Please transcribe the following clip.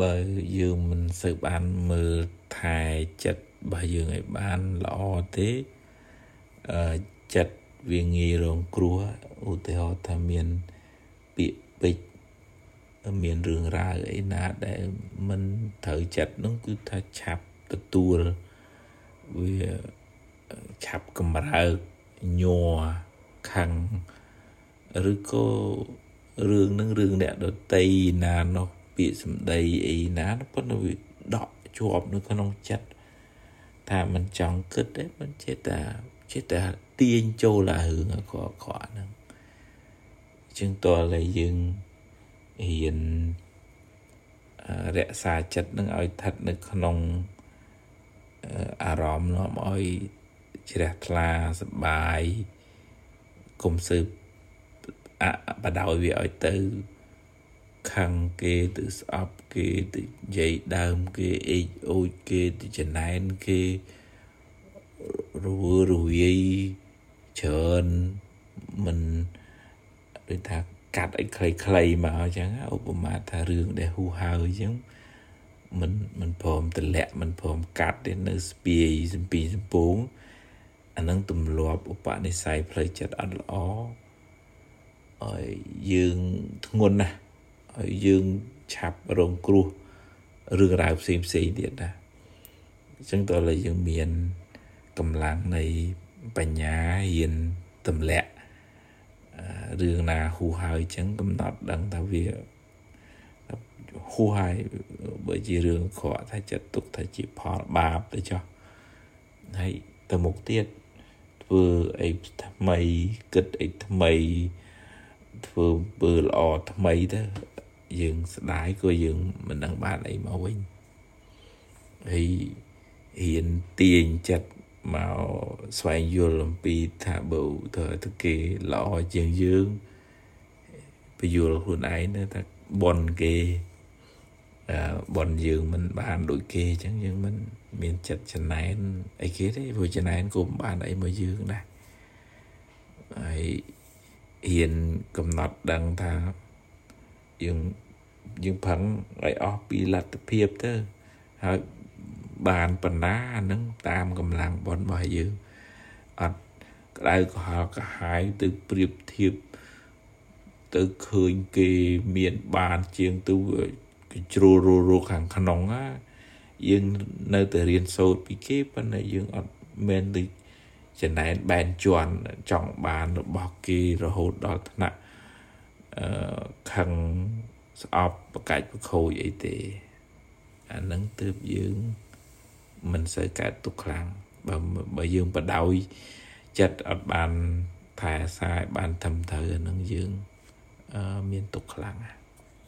បើយើងមិនសូវបានមើលថែចិត្តរបស់យើងឲ្យបានល្អទេអឺចិត្តវាងាយរងគ្រោះឧទាហរណ៍ថាមានពាក្យពេចន៍មានរឿងរ៉ាវអីណាដែលមិនត្រូវចិត្តនោះគឺថាឆាប់ទទួលវាឆាប់កម្រើកញ័រខឹងឬក៏រឿងនឹងរឿងអ្នកដតីណានោះ ពាក្យសម្ដីអីណាប៉ុន្តែវាដកជាប់នៅក្នុងចិត្តថាมันចង់គិតទេมันចេះតែចេះតែទាញចូលអារឿងអក្រក់ៗហ្នឹងជាងតើតែយើងហ៊ានរក្សាចិត្តនឹងឲ្យស្ថិតនៅក្នុងអារម្មណ៍នាំឲ្យជ្រះថ្លាសបាយគុំសើបអបដោយវាឲ្យទៅ ខឹងគេទៅស្អប់គេទៅនិយាយដើមគេអេចអូចគេទៅចំណែនគេរវើរវាយច្រើនមិនដូចថាកាត់ឲ្យខ្លីៗមកអញ្ចឹងឧបមាថារឿងដែលហ៊ូហើយអញ្ចឹងមិនមិនព្រមទម្លាក់មិនព្រមកាត់ទេនៅស្ពាយសំពីសំពងអានឹងទម្លាប់ឧបនិស្ស័យផ្លូវចិត្តអត់ល្អឲ្យយើងធ្ងន់ណាស់ ឲ្យយើងឆាប់រងគ្រោះរឿងរ៉ាវផ្សេងផ្សេងទៀតណាអញ្ចឹងតើលើយើងមានកម្លាំងនៃបញ្ញាហ៊ានទម្លាក់រឿងណាហួហើយអញ្ចឹងកំណត់ដឹងថាវាហួហើយបើជារឿងខកថាចិត្តទុកថាជាផលបាបទៅចុះហើយទៅមុខទៀតធ្វើអីថ្មីគិតអីថ្មីធ្វើពើល្អថ្មីទៅ យើងស្ដាយក៏យើងមិនដឹងបានអីមកវិញហើយហ៊ានទាញចិត្តមកស្វែងយល់អំពីថាបើធ្វើទៅគេល្អជាងយើងពយល់ខ្លួនឯងទៅថាបនគេអឺបនយើងមិនបានដូចគេអញ្ចឹងយើងមិនមានចិត្តចំណែនអីគេទេព្រោះចំណែនក៏មិនបានអីមកយើងដែរហើយហ៊ានកំណត់ដឹងថា យើងយើងផឹងឲ្យអស់ពីលទ្ធភាពទៅហើយបានបណ្ណាហ្នឹងតាមកម្លាំងបនរបស់យើងអត់ក្តៅក្រហល់កាហាយទៅប្រៀបធៀបទៅឃើញគេមានបានជាងទៅគេជ្រុលរੂខាងក្នុងណាយើងនៅតែរៀនសូត្រពីគេប៉ុន្តែយើងអត់មែនទៅចំណែនបែនជន់ចង់បានរបស់គេរហូតដល់ថ្នាក់អឺ ខឹងស្អប់ប្រកាច់ប្រខូចអីទេអានឹងទើបយើងមិនសូវកើតទុកខ្លាំងបើបើយើងបដោយចិត្តអត់បានថែសាយបានធំត្រូវអានឹងយើងមានទុកខ្លាំងណា